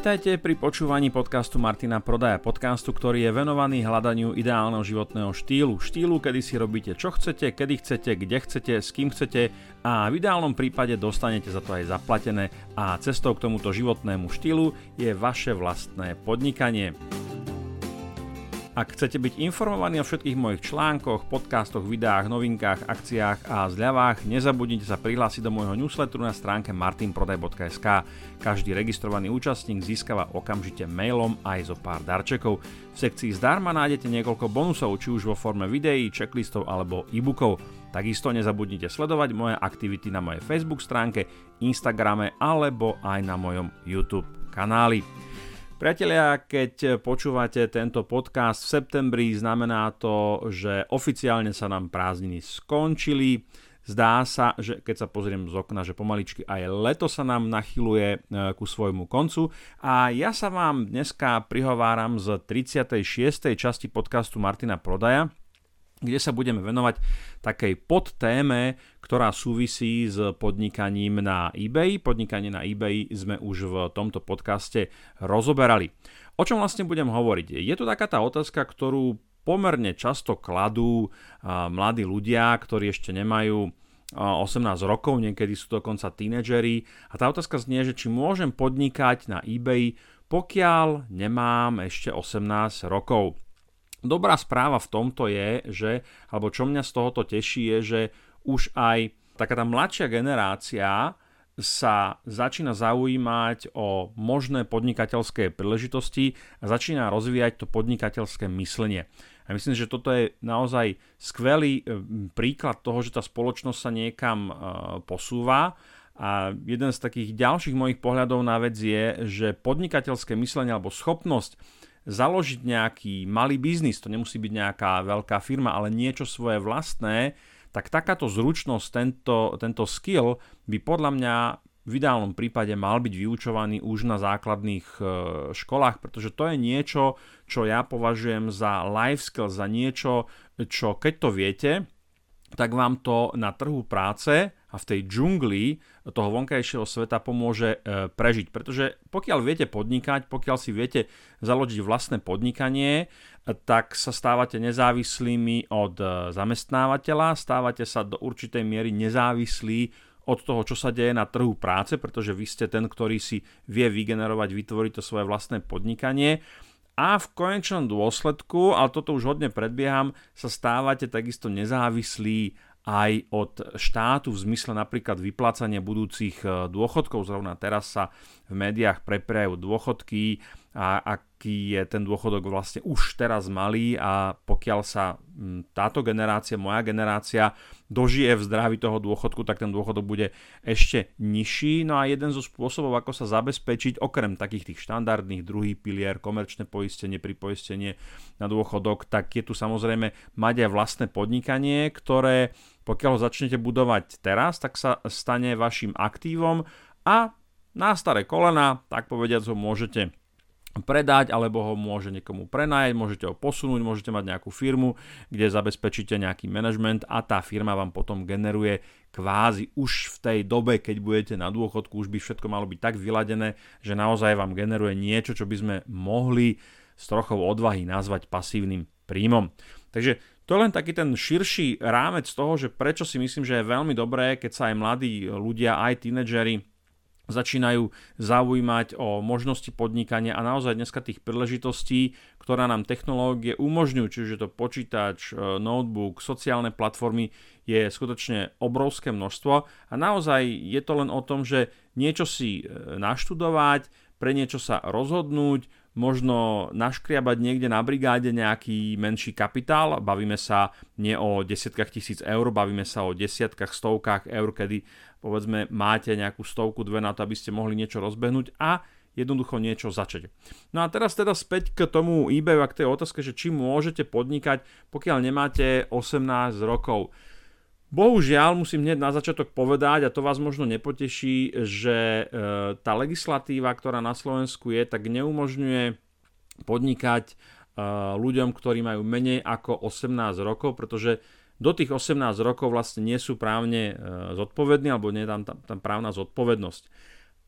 Vítajte pri počúvaní podcastu Martina Prodaja, podcastu, ktorý je venovaný hľadaniu ideálneho životného štýlu. Štýlu, kedy si robíte čo chcete, kedy chcete, kde chcete, s kým chcete a v ideálnom prípade dostanete za to aj zaplatené a cestou k tomuto životnému štýlu je vaše vlastné podnikanie. Ak chcete byť informovaní o všetkých mojich článkoch, podcastoch, videách, novinkách, akciách a zľavách, nezabudnite sa prihlásiť do môjho newsletteru na stránke martinprodaj.sk. Každý registrovaný účastník získava okamžite mailom aj zo pár darčekov. V sekcii zdarma nájdete niekoľko bonusov, či už vo forme videí, checklistov alebo e-bookov. Takisto nezabudnite sledovať moje aktivity na mojej Facebook stránke, Instagrame alebo aj na mojom YouTube kanáli. Priatelia, keď počúvate tento podcast v septembri, znamená to, že oficiálne sa nám prázdniny skončili. Zdá sa, že keď sa pozriem z okna, že pomaličky aj leto sa nám nachyluje e, ku svojmu koncu. A ja sa vám dneska prihováram z 36. časti podcastu Martina Prodaja, kde sa budeme venovať takej podtéme, ktorá súvisí s podnikaním na eBay. Podnikanie na eBay sme už v tomto podcaste rozoberali. O čom vlastne budem hovoriť? Je to taká tá otázka, ktorú pomerne často kladú mladí ľudia, ktorí ešte nemajú 18 rokov, niekedy sú dokonca tínedžeri. A tá otázka znie, že či môžem podnikať na eBay, pokiaľ nemám ešte 18 rokov. Dobrá správa v tomto je, že, alebo čo mňa z tohoto teší, je, že už aj taká tá mladšia generácia sa začína zaujímať o možné podnikateľské príležitosti a začína rozvíjať to podnikateľské myslenie. A myslím, že toto je naozaj skvelý e, príklad toho, že tá spoločnosť sa niekam e, posúva. A jeden z takých ďalších mojich pohľadov na vec je, že podnikateľské myslenie alebo schopnosť založiť nejaký malý biznis, to nemusí byť nejaká veľká firma, ale niečo svoje vlastné, tak takáto zručnosť, tento, tento skill by podľa mňa v ideálnom prípade mal byť vyučovaný už na základných e, školách, pretože to je niečo, čo ja považujem za life skill, za niečo, čo keď to viete, tak vám to na trhu práce a v tej džungli toho vonkajšieho sveta pomôže e, prežiť. Pretože pokiaľ viete podnikať, pokiaľ si viete založiť vlastné podnikanie, e, tak sa stávate nezávislými od e, zamestnávateľa, stávate sa do určitej miery nezávislí od toho, čo sa deje na trhu práce, pretože vy ste ten, ktorý si vie vygenerovať, vytvoriť to svoje vlastné podnikanie a v konečnom dôsledku, ale toto už hodne predbieham, sa stávate takisto nezávislí aj od štátu v zmysle napríklad vyplácania budúcich e, dôchodkov. Zrovna teraz sa v médiách preprajú dôchodky a aký je ten dôchodok vlastne už teraz malý a pokiaľ sa táto generácia, moja generácia dožije v zdraví toho dôchodku, tak ten dôchodok bude ešte nižší. No a jeden zo spôsobov, ako sa zabezpečiť, okrem takých tých štandardných druhý pilier, komerčné poistenie, pripoistenie na dôchodok, tak je tu samozrejme mať aj vlastné podnikanie, ktoré pokiaľ ho začnete budovať teraz, tak sa stane vašim aktívom a na staré kolena, tak povediac ho môžete predať, alebo ho môže niekomu prenajať, môžete ho posunúť, môžete mať nejakú firmu, kde zabezpečíte nejaký management a tá firma vám potom generuje kvázi už v tej dobe, keď budete na dôchodku, už by všetko malo byť tak vyladené, že naozaj vám generuje niečo, čo by sme mohli s trochou odvahy nazvať pasívnym príjmom. Takže to je len taký ten širší rámec toho, že prečo si myslím, že je veľmi dobré, keď sa aj mladí ľudia, aj tínedžeri začínajú zaujímať o možnosti podnikania a naozaj dneska tých príležitostí, ktorá nám technológie umožňujú, čiže to počítač, e, notebook, sociálne platformy, je skutočne obrovské množstvo. A naozaj je to len o tom, že niečo si e, naštudovať, pre niečo sa rozhodnúť, možno naškriabať niekde na brigáde nejaký menší kapitál, bavíme sa nie o desiatkách tisíc eur, bavíme sa o desiatkách, stovkách eur, kedy povedzme máte nejakú stovku, dve na to, aby ste mohli niečo rozbehnúť a jednoducho niečo začať. No a teraz teda späť k tomu eBayu a k tej otázke, že či môžete podnikať, pokiaľ nemáte 18 rokov. Bohužiaľ musím hneď na začiatok povedať, a to vás možno nepoteší, že e, tá legislatíva, ktorá na Slovensku je, tak neumožňuje podnikať e, ľuďom, ktorí majú menej ako 18 rokov, pretože do tých 18 rokov vlastne nie sú právne e, zodpovední alebo nie je tam, tam, tam právna zodpovednosť.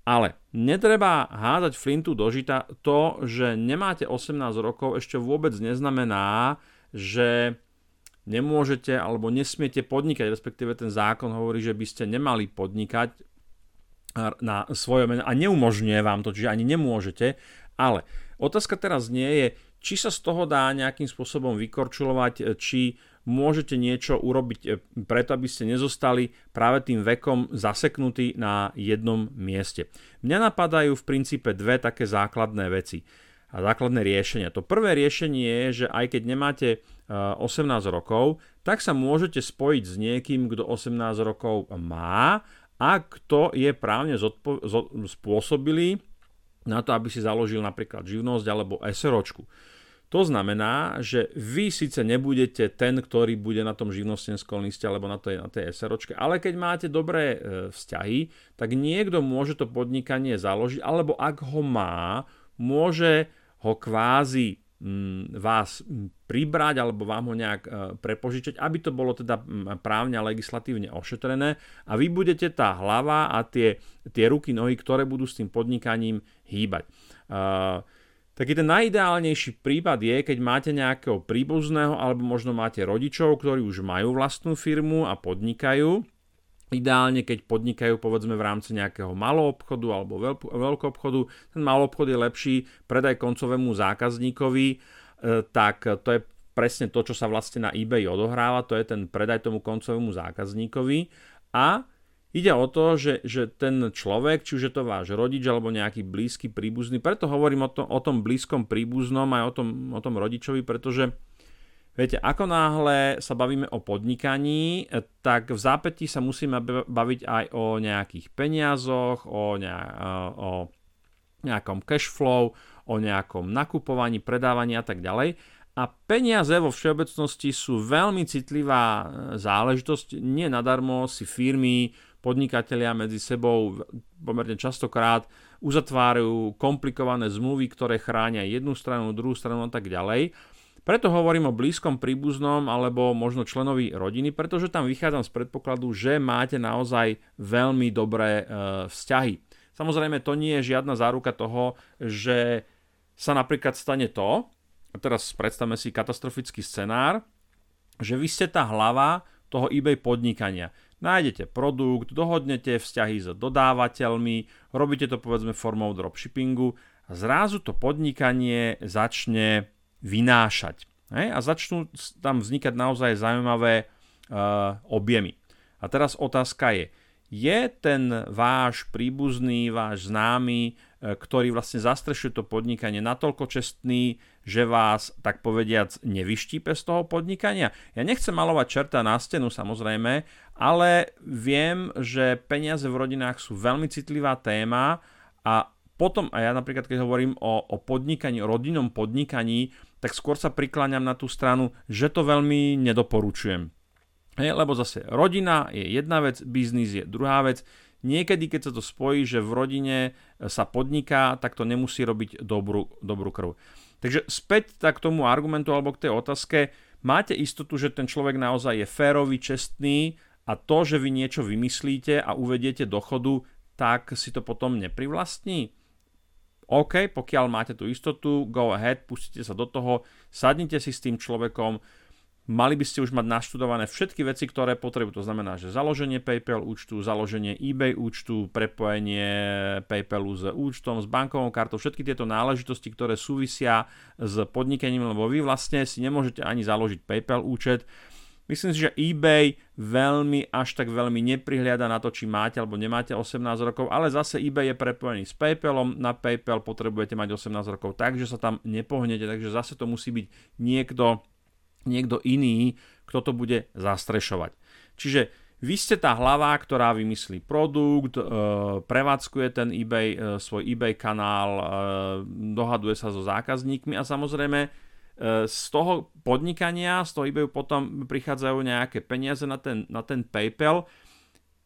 Ale netreba hádať flintu do žita. To, že nemáte 18 rokov, ešte vôbec neznamená, že nemôžete alebo nesmiete podnikať, respektíve ten zákon hovorí, že by ste nemali podnikať na svoje meno a neumožňuje vám to, čiže ani nemôžete, ale otázka teraz nie je, či sa z toho dá nejakým spôsobom vykorčulovať, či môžete niečo urobiť e, preto, aby ste nezostali práve tým vekom zaseknutí na jednom mieste. Mňa napadajú v princípe dve také základné veci a základné riešenia. To prvé riešenie je, že aj keď nemáte 18 e, rokov, tak sa môžete spojiť s niekým, kto 18 rokov má a kto je právne zodpo- spôsobilý na to, aby si založil napríklad živnosť alebo SROčku. To znamená, že vy síce nebudete ten, ktorý bude na tom živnostenskom liste alebo na tej, na tej SROčke, ale keď máte dobré e, vzťahy, tak niekto môže to podnikanie založiť, alebo ak ho má, môže ho kvázi vás pribrať alebo vám ho nejak e, prepožičať, aby to bolo teda právne a legislatívne ošetrené a vy budete tá hlava a tie, tie ruky, nohy, ktoré budú s tým podnikaním hýbať. Uh, taký ten najideálnejší prípad je, keď máte nejakého príbuzného alebo možno máte rodičov, ktorí už majú vlastnú firmu a podnikajú. Ideálne, keď podnikajú povedzme v rámci nejakého malého obchodu alebo veľkého obchodu, ten malý obchod je lepší, predaj koncovému zákazníkovi, e, tak to je presne to, čo sa vlastne na eBay odohráva, to je ten predaj tomu koncovému zákazníkovi. A Ide o to, že, že ten človek, či už je to váš rodič alebo nejaký blízky príbuzný, preto hovorím o, to, o tom blízkom príbuznom aj o tom, o tom rodičovi, pretože viete, ako náhle sa bavíme o podnikaní, tak v zápätí sa musíme baviť aj o nejakých peniazoch, o, ne, o nejakom cash flow, o nejakom nakupovaní, predávaní a tak ďalej. A peniaze vo všeobecnosti sú veľmi citlivá záležitosť. Nie nadarmo si firmy podnikatelia medzi sebou pomerne častokrát uzatvárajú komplikované zmluvy, ktoré chránia jednu stranu, druhú stranu a tak ďalej. Preto hovorím o blízkom príbuznom alebo možno členovi rodiny, pretože tam vychádzam z predpokladu, že máte naozaj veľmi dobré e, vzťahy. Samozrejme, to nie je žiadna záruka toho, že sa napríklad stane to, a teraz predstavme si katastrofický scenár, že vy ste tá hlava toho eBay podnikania. Nájdete produkt, dohodnete vzťahy s dodávateľmi, robíte to povedzme formou dropshippingu a zrazu to podnikanie začne vynášať. Hej? A začnú tam vznikať naozaj zaujímavé uh, objemy. A teraz otázka je, je ten váš príbuzný, váš známy, e, ktorý vlastne zastrešuje to podnikanie natoľko čestný, že vás, tak povediac, nevyštípe z toho podnikania? Ja nechcem malovať čerta na stenu samozrejme, ale viem, že peniaze v rodinách sú veľmi citlivá téma a potom, a ja napríklad keď hovorím o, o podnikaní, o rodinnom podnikaní, tak skôr sa prikláňam na tú stranu, že to veľmi nedoporučujem. Hej, lebo zase rodina je jedna vec, biznis je druhá vec. Niekedy, keď sa to spojí, že v rodine sa podniká, tak to nemusí robiť dobrú, dobrú krv. Takže späť tak k tomu argumentu alebo k tej otázke, máte istotu, že ten človek naozaj je férový, čestný a to, že vy niečo vymyslíte a uvediete do chodu, tak si to potom neprivlastní? OK, pokiaľ máte tú istotu, go ahead, pustite sa do toho, sadnite si s tým človekom, Mali by ste už mať naštudované všetky veci, ktoré potrebujú. To znamená, že založenie PayPal účtu, založenie eBay účtu, prepojenie PayPalu s účtom, s bankovou kartou, všetky tieto náležitosti, ktoré súvisia s podnikaním, lebo vy vlastne si nemôžete ani založiť PayPal účet. Myslím si, že eBay veľmi až tak veľmi neprihliada na to, či máte alebo nemáte 18 rokov, ale zase eBay je prepojený s PayPalom, na PayPal potrebujete mať 18 rokov, takže sa tam nepohnete, takže zase to musí byť niekto niekto iný, kto to bude zastrešovať. Čiže vy ste tá hlava, ktorá vymyslí produkt, e, prevádzkuje ten eBay, e, svoj eBay kanál, e, dohaduje sa so zákazníkmi a samozrejme z toho podnikania, z toho eBayu potom prichádzajú nejaké peniaze na ten, na ten PayPal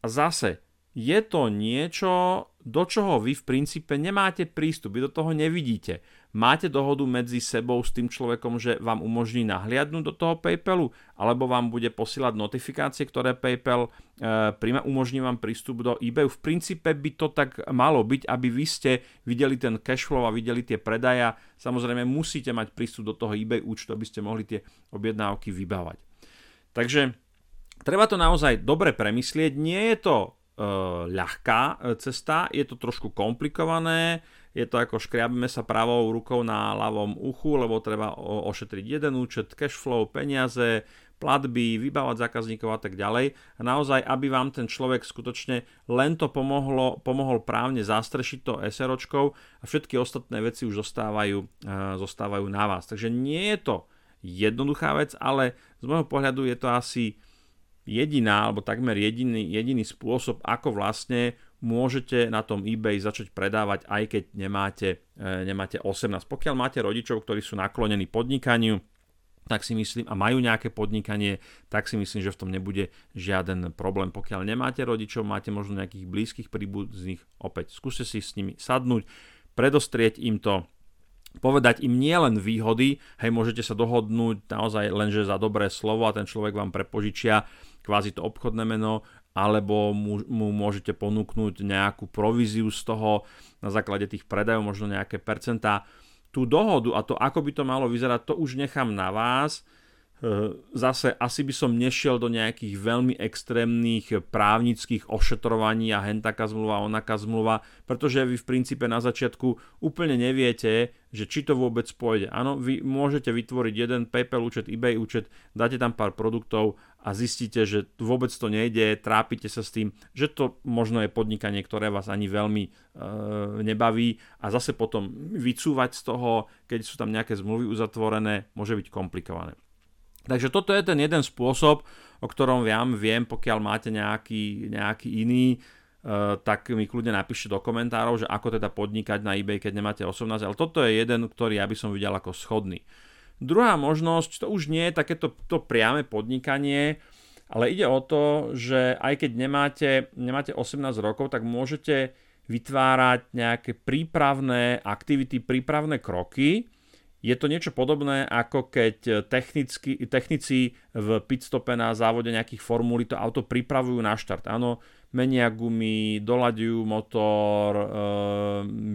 a zase je to niečo, do čoho vy v princípe nemáte prístup, vy do toho nevidíte. Máte dohodu medzi sebou s tým človekom, že vám umožní nahliadnúť do toho PayPalu, alebo vám bude posielať notifikácie, ktoré PayPal e, príjma, umožní vám prístup do eBayu. V princípe by to tak malo byť, aby vy ste videli ten cashflow a videli tie predaja. Samozrejme musíte mať prístup do toho eBay účtu, aby ste mohli tie objednávky vybávať. Takže treba to naozaj dobre premyslieť. Nie je to e, ľahká e, cesta, je to trošku komplikované, je to ako škriabeme sa pravou rukou na ľavom uchu, lebo treba ošetriť jeden účet, cashflow, peniaze, platby, vybávať zákazníkov a tak ďalej. A naozaj, aby vám ten človek skutočne len to pomohlo, pomohol právne zastrešiť to SROčkou a všetky ostatné veci už zostávajú, uh, zostávajú na vás. Takže nie je to jednoduchá vec, ale z môjho pohľadu je to asi jediná, alebo takmer jediný, jediný spôsob, ako vlastne môžete na tom eBay začať predávať, aj keď nemáte, e, nemáte 18. Pokiaľ máte rodičov, ktorí sú naklonení podnikaniu, tak si myslím, a majú nejaké podnikanie, tak si myslím, že v tom nebude žiaden problém. Pokiaľ nemáte rodičov, máte možno nejakých blízkych príbuzných, opäť skúste si s nimi sadnúť, predostrieť im to, povedať im nielen výhody, hej, môžete sa dohodnúť naozaj lenže za dobré slovo a ten človek vám prepožičia kvázi to obchodné meno alebo mu, mu môžete ponúknuť nejakú províziu z toho na základe tých predajov, možno nejaké percentá. Tú dohodu a to, ako by to malo vyzerať, to už nechám na vás. E, zase asi by som nešiel do nejakých veľmi extrémnych právnických ošetrovaní a hen taká zmluva, onaká zmluva, pretože vy v princípe na začiatku úplne neviete, že či to vôbec pôjde. Áno, vy môžete vytvoriť jeden PayPal účet, eBay účet, dáte tam pár produktov a zistíte, že vôbec to nejde, trápite sa s tým, že to možno je podnikanie, ktoré vás ani veľmi e, nebaví a zase potom vycúvať z toho, keď sú tam nejaké zmluvy uzatvorené, môže byť komplikované. Takže toto je ten jeden spôsob, o ktorom ja viem, pokiaľ máte nejaký, nejaký iný, e, tak mi kľudne napíšte do komentárov, že ako teda podnikať na eBay, keď nemáte 18, ale toto je jeden, ktorý ja by som videl ako schodný. Druhá možnosť, to už nie je takéto to priame podnikanie, ale ide o to, že aj keď nemáte, nemáte 18 rokov, tak môžete vytvárať nejaké prípravné aktivity, prípravné kroky. Je to niečo podobné, ako keď technicky, technici v pitstope na závode nejakých formulí to auto pripravujú na štart. Áno, menia gumy, dolaďujú motor, e,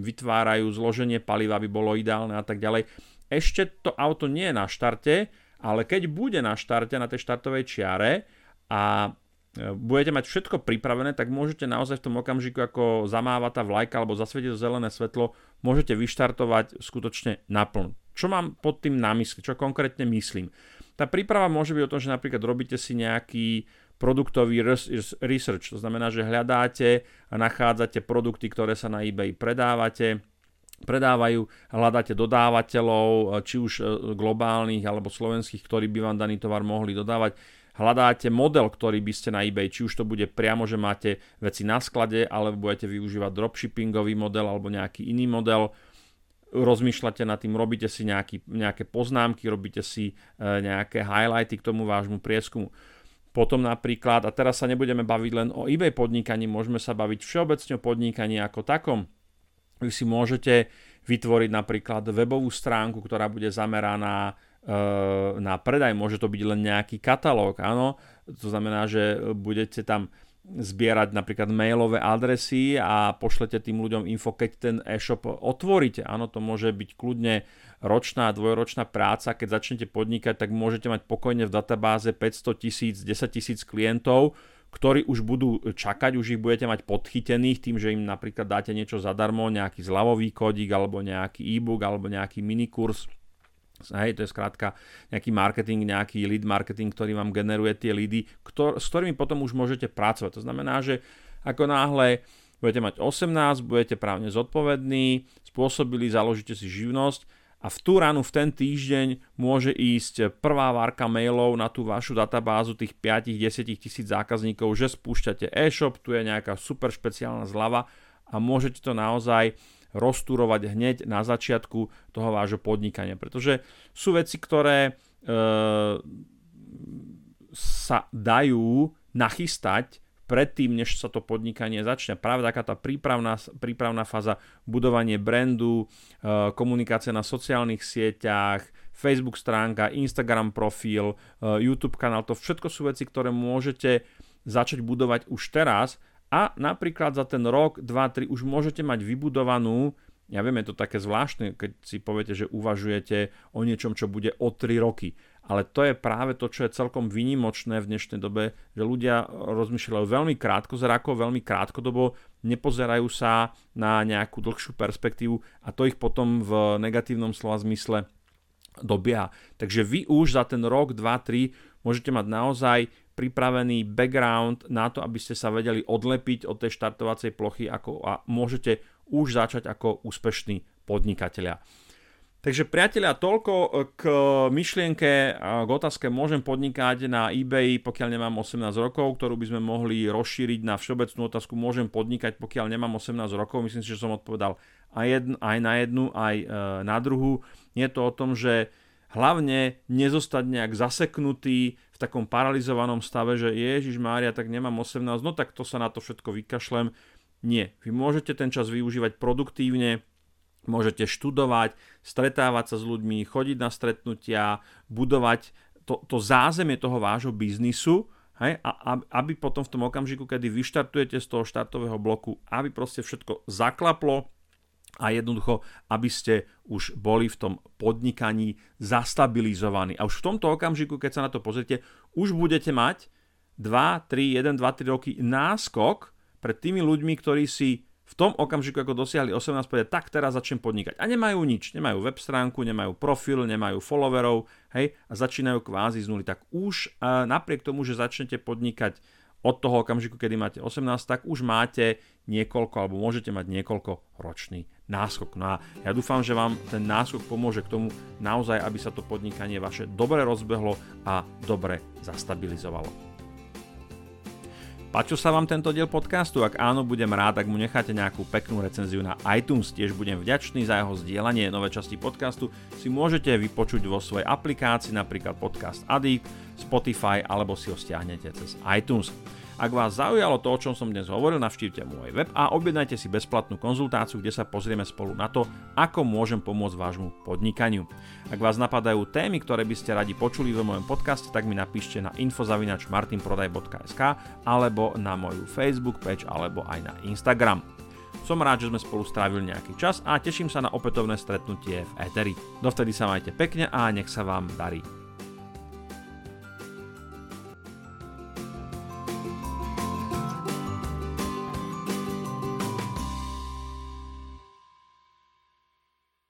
vytvárajú zloženie paliva, aby bolo ideálne a tak ďalej ešte to auto nie je na štarte, ale keď bude na štarte, na tej štartovej čiare a e, budete mať všetko pripravené, tak môžete naozaj v tom okamžiku, ako zamáva tá vlajka alebo zasvieti to zelené svetlo, môžete vyštartovať skutočne naplno. Čo mám pod tým na mysli? Čo konkrétne myslím? Tá príprava môže byť o tom, že napríklad robíte si nejaký produktový research, to znamená, že hľadáte a nachádzate produkty, ktoré sa na eBay predávate, predávajú, hľadáte dodávateľov, či už e, globálnych alebo slovenských, ktorí by vám daný tovar mohli dodávať. Hľadáte model, ktorý by ste na eBay, či už to bude priamo, že máte veci na sklade, alebo budete využívať dropshippingový model alebo nejaký iný model. Rozmýšľate nad tým, robíte si nejaký, nejaké poznámky, robíte si e, nejaké highlighty k tomu vášmu prieskumu. Potom napríklad, a teraz sa nebudeme baviť len o eBay podnikaní, môžeme sa baviť všeobecne o podnikaní ako takom vy si môžete vytvoriť napríklad webovú stránku, ktorá bude zameraná e, na predaj. Môže to byť len nejaký katalóg, áno. To znamená, že budete tam zbierať napríklad mailové adresy a pošlete tým ľuďom info, keď ten e-shop otvoríte. Áno, to môže byť kľudne ročná, dvojročná práca. Keď začnete podnikať, tak môžete mať pokojne v databáze 500 tisíc, 10 tisíc klientov, ktorí už budú čakať, už ich budete mať podchytených tým, že im napríklad dáte niečo zadarmo, nejaký zľavový kódik alebo nejaký e-book alebo nejaký minikurs. Hej, to je skrátka nejaký marketing, nejaký lead marketing, ktorý vám generuje tie leady, ktor- s ktorými potom už môžete pracovať. To znamená, že ako náhle budete mať 18, budete právne zodpovední, spôsobili, založíte si živnosť, a v tú ránu, v ten týždeň môže ísť prvá várka mailov na tú vašu databázu tých 5-10 tisíc zákazníkov, že spúšťate e-shop, tu je nejaká super špeciálna zľava a môžete to naozaj roztúrovať hneď na začiatku toho vášho podnikania. Pretože sú veci, ktoré e, sa dajú nachystať predtým, než sa to podnikanie začne. Práve taká tá prípravná, prípravná fáza, budovanie brandu, e, komunikácia na sociálnych sieťach, Facebook stránka, Instagram profil, e, YouTube kanál, to všetko sú veci, ktoré môžete začať budovať už teraz a napríklad za ten rok, 2, 3 už môžete mať vybudovanú ja viem, je to také zvláštne, keď si poviete, že uvažujete o niečom, čo bude o 3 roky. Ale to je práve to, čo je celkom výnimočné v dnešnej dobe, že ľudia rozmýšľajú veľmi krátko zrako, veľmi krátkodobo, nepozerajú sa na nejakú dlhšiu perspektívu a to ich potom v negatívnom slova zmysle dobia. Takže vy už za ten rok, 2, 3 môžete mať naozaj pripravený background na to, aby ste sa vedeli odlepiť od tej štartovacej plochy ako, a môžete už začať ako úspešní podnikatelia. Takže priatelia, toľko e, k myšlienke, k otázke môžem podnikať na eBay, pokiaľ nemám 18 rokov, ktorú by sme mohli rozšíriť na všeobecnú otázku, môžem podnikať, pokiaľ nemám 18 rokov. Myslím si, že som odpovedal aj, jedn, aj na jednu, aj e, na druhú. Je to o tom, že hlavne nezostať nejak zaseknutý takom paralizovanom stave, že Ježiš Mária, tak nemám 18, no tak to sa na to všetko vykašlem. Nie, vy môžete ten čas využívať produktívne, Môžete študovať, stretávať sa s ľuďmi, chodiť na stretnutia, budovať to, to zázemie toho vášho biznisu, hej, a aby potom v tom okamžiku, kedy vyštartujete z toho štartového bloku, aby proste všetko zaklaplo a jednoducho, aby ste už boli v tom podnikaní zastabilizovaní. A už v tomto okamžiku, keď sa na to pozrite, už budete mať 2, 3, 1, 2, 3 roky náskok pred tými ľuďmi, ktorí si v tom okamžiku, ako dosiahli 18, povedať, tak teraz začnem podnikať. A nemajú nič, nemajú web stránku, nemajú profil, nemajú followerov, hej, a začínajú kvázi z nuly. Tak už napriek tomu, že začnete podnikať od toho okamžiku, kedy máte 18, tak už máte niekoľko, alebo môžete mať niekoľko ročný náskok. No a ja dúfam, že vám ten náskok pomôže k tomu naozaj, aby sa to podnikanie vaše dobre rozbehlo a dobre zastabilizovalo. Páčil sa vám tento diel podcastu? Ak áno, budem rád, ak mu necháte nejakú peknú recenziu na iTunes. Tiež budem vďačný za jeho zdieľanie. Nové časti podcastu si môžete vypočuť vo svojej aplikácii, napríklad Podcast Addict, Spotify, alebo si ho stiahnete cez iTunes. Ak vás zaujalo to, o čom som dnes hovoril, navštívte môj web a objednajte si bezplatnú konzultáciu, kde sa pozrieme spolu na to, ako môžem pomôcť vášmu podnikaniu. Ak vás napadajú témy, ktoré by ste radi počuli vo mojom podcaste, tak mi napíšte na infozavinačmartinprodaj.sk alebo na moju Facebook page alebo aj na Instagram. Som rád, že sme spolu strávili nejaký čas a teším sa na opätovné stretnutie v Eteri. Dovtedy sa majte pekne a nech sa vám darí.